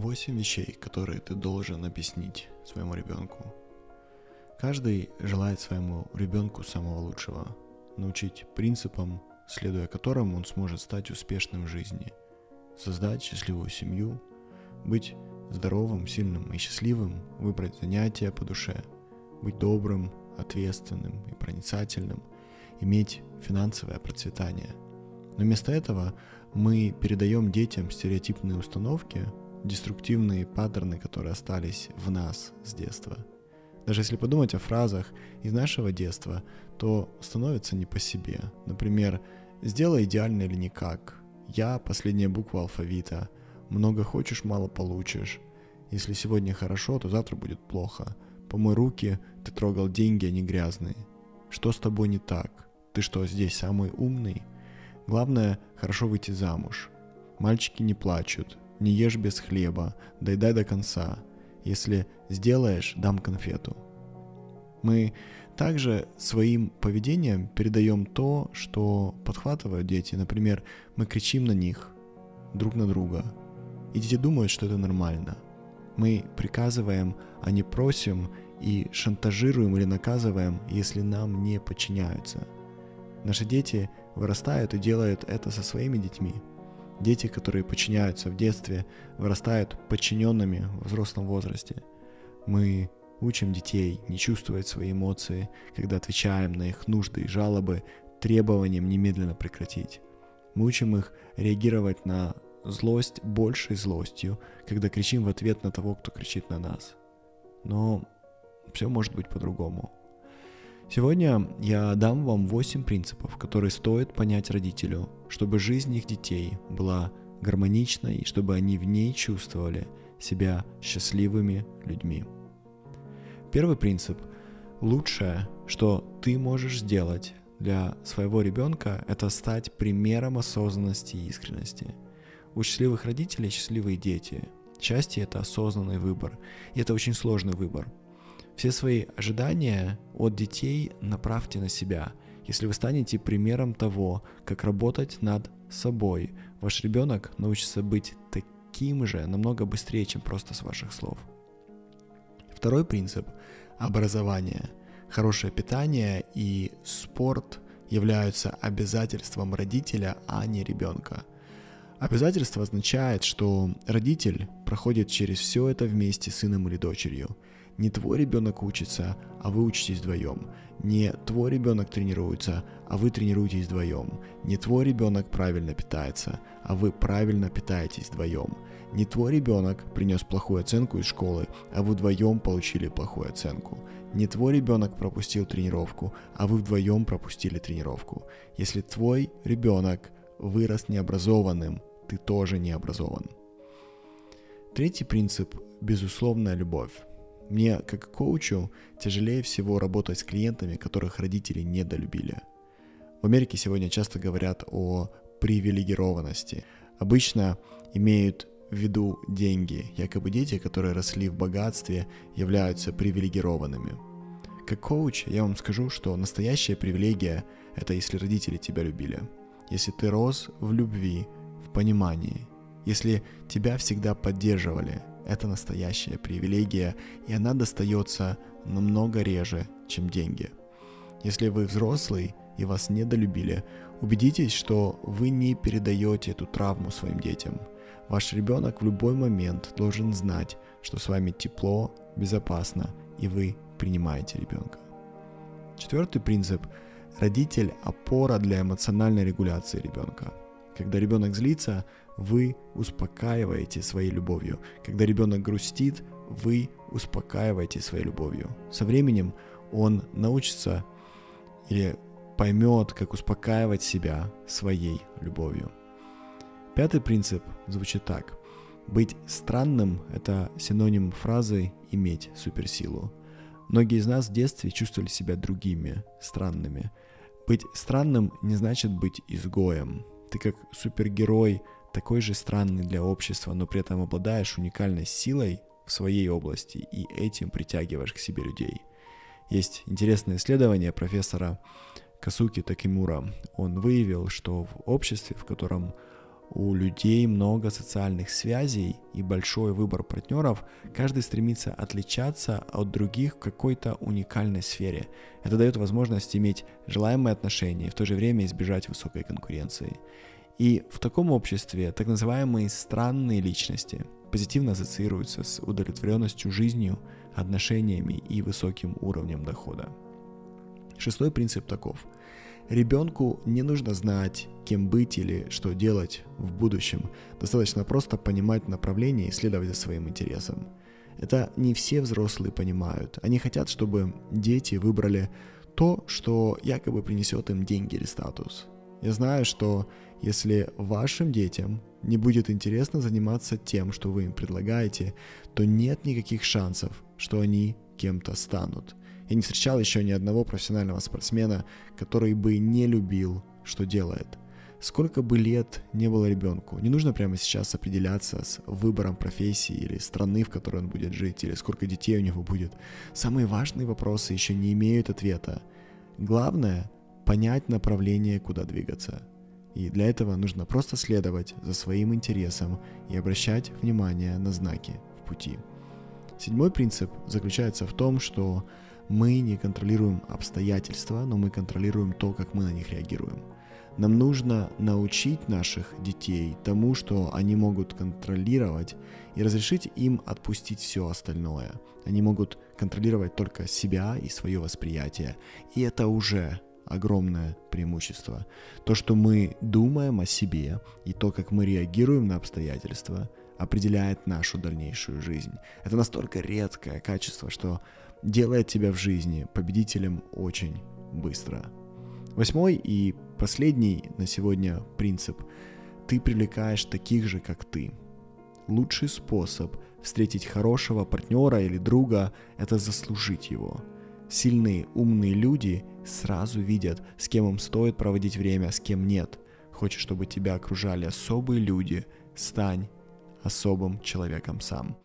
Восемь вещей, которые ты должен объяснить своему ребенку. Каждый желает своему ребенку самого лучшего, научить принципам, следуя которым он сможет стать успешным в жизни, создать счастливую семью, быть здоровым, сильным и счастливым, выбрать занятия по душе, быть добрым, ответственным и проницательным, иметь финансовое процветание. Но вместо этого мы передаем детям стереотипные установки, деструктивные паттерны, которые остались в нас с детства. Даже если подумать о фразах из нашего детства, то становится не по себе. Например, «сделай идеально или никак», «я» — последняя буква алфавита, «много хочешь, мало получишь», «если сегодня хорошо, то завтра будет плохо», «помой руки, ты трогал деньги, они грязные», «что с тобой не так», «ты что, здесь самый умный», «главное, хорошо выйти замуж», «мальчики не плачут», не ешь без хлеба, доедай до конца. Если сделаешь, дам конфету. Мы также своим поведением передаем то, что подхватывают дети. Например, мы кричим на них, друг на друга. И дети думают, что это нормально. Мы приказываем, а не просим и шантажируем или наказываем, если нам не подчиняются. Наши дети вырастают и делают это со своими детьми – Дети, которые подчиняются в детстве, вырастают подчиненными в взрослом возрасте. Мы учим детей не чувствовать свои эмоции, когда отвечаем на их нужды и жалобы требованием немедленно прекратить. Мы учим их реагировать на злость большей злостью, когда кричим в ответ на того, кто кричит на нас. Но все может быть по-другому. Сегодня я дам вам 8 принципов, которые стоит понять родителю, чтобы жизнь их детей была гармоничной и чтобы они в ней чувствовали себя счастливыми людьми. Первый принцип. Лучшее, что ты можешь сделать для своего ребенка, это стать примером осознанности и искренности. У счастливых родителей счастливые дети. Счастье – это осознанный выбор, и это очень сложный выбор – все свои ожидания от детей направьте на себя. Если вы станете примером того, как работать над собой, ваш ребенок научится быть таким же намного быстрее, чем просто с ваших слов. Второй принцип – образование. Хорошее питание и спорт являются обязательством родителя, а не ребенка. Обязательство означает, что родитель проходит через все это вместе с сыном или дочерью – не твой ребенок учится, а вы учитесь вдвоем. Не твой ребенок тренируется, а вы тренируетесь вдвоем. Не твой ребенок правильно питается, а вы правильно питаетесь вдвоем. Не твой ребенок принес плохую оценку из школы, а вы вдвоем получили плохую оценку. Не твой ребенок пропустил тренировку, а вы вдвоем пропустили тренировку. Если твой ребенок вырос необразованным, ты тоже не образован. Третий принцип – безусловная любовь. Мне, как коучу, тяжелее всего работать с клиентами, которых родители недолюбили. В Америке сегодня часто говорят о привилегированности. Обычно имеют в виду деньги. Якобы дети, которые росли в богатстве, являются привилегированными. Как коуч я вам скажу, что настоящая привилегия – это если родители тебя любили. Если ты рос в любви, в понимании. Если тебя всегда поддерживали – это настоящая привилегия, и она достается намного реже, чем деньги. Если вы взрослый и вас недолюбили, убедитесь, что вы не передаете эту травму своим детям. Ваш ребенок в любой момент должен знать, что с вами тепло, безопасно, и вы принимаете ребенка. Четвертый принцип. Родитель – опора для эмоциональной регуляции ребенка. Когда ребенок злится, вы успокаиваете своей любовью. Когда ребенок грустит, вы успокаиваете своей любовью. Со временем он научится или поймет, как успокаивать себя своей любовью. Пятый принцип звучит так. Быть странным – это синоним фразы «иметь суперсилу». Многие из нас в детстве чувствовали себя другими, странными. Быть странным не значит быть изгоем. Ты как супергерой – такой же странный для общества, но при этом обладаешь уникальной силой в своей области и этим притягиваешь к себе людей. Есть интересное исследование профессора Касуки Такимура. Он выявил, что в обществе, в котором у людей много социальных связей и большой выбор партнеров, каждый стремится отличаться от других в какой-то уникальной сфере. Это дает возможность иметь желаемые отношения и в то же время избежать высокой конкуренции. И в таком обществе так называемые странные личности позитивно ассоциируются с удовлетворенностью жизнью, отношениями и высоким уровнем дохода. Шестой принцип таков. Ребенку не нужно знать, кем быть или что делать в будущем. Достаточно просто понимать направление и следовать за своим интересам. Это не все взрослые понимают. Они хотят, чтобы дети выбрали то, что якобы принесет им деньги или статус. Я знаю, что если вашим детям не будет интересно заниматься тем, что вы им предлагаете, то нет никаких шансов, что они кем-то станут – я не встречал еще ни одного профессионального спортсмена, который бы не любил, что делает. Сколько бы лет не было ребенку, не нужно прямо сейчас определяться с выбором профессии или страны, в которой он будет жить, или сколько детей у него будет. Самые важные вопросы еще не имеют ответа. Главное — понять направление, куда двигаться. И для этого нужно просто следовать за своим интересом и обращать внимание на знаки в пути. Седьмой принцип заключается в том, что мы не контролируем обстоятельства, но мы контролируем то, как мы на них реагируем. Нам нужно научить наших детей тому, что они могут контролировать, и разрешить им отпустить все остальное. Они могут контролировать только себя и свое восприятие. И это уже огромное преимущество. То, что мы думаем о себе и то, как мы реагируем на обстоятельства, определяет нашу дальнейшую жизнь. Это настолько редкое качество, что делает тебя в жизни победителем очень быстро. Восьмой и последний на сегодня принцип. Ты привлекаешь таких же, как ты. Лучший способ встретить хорошего партнера или друга – это заслужить его. Сильные, умные люди сразу видят, с кем им стоит проводить время, с кем нет. Хочешь, чтобы тебя окружали особые люди, стань особым человеком сам.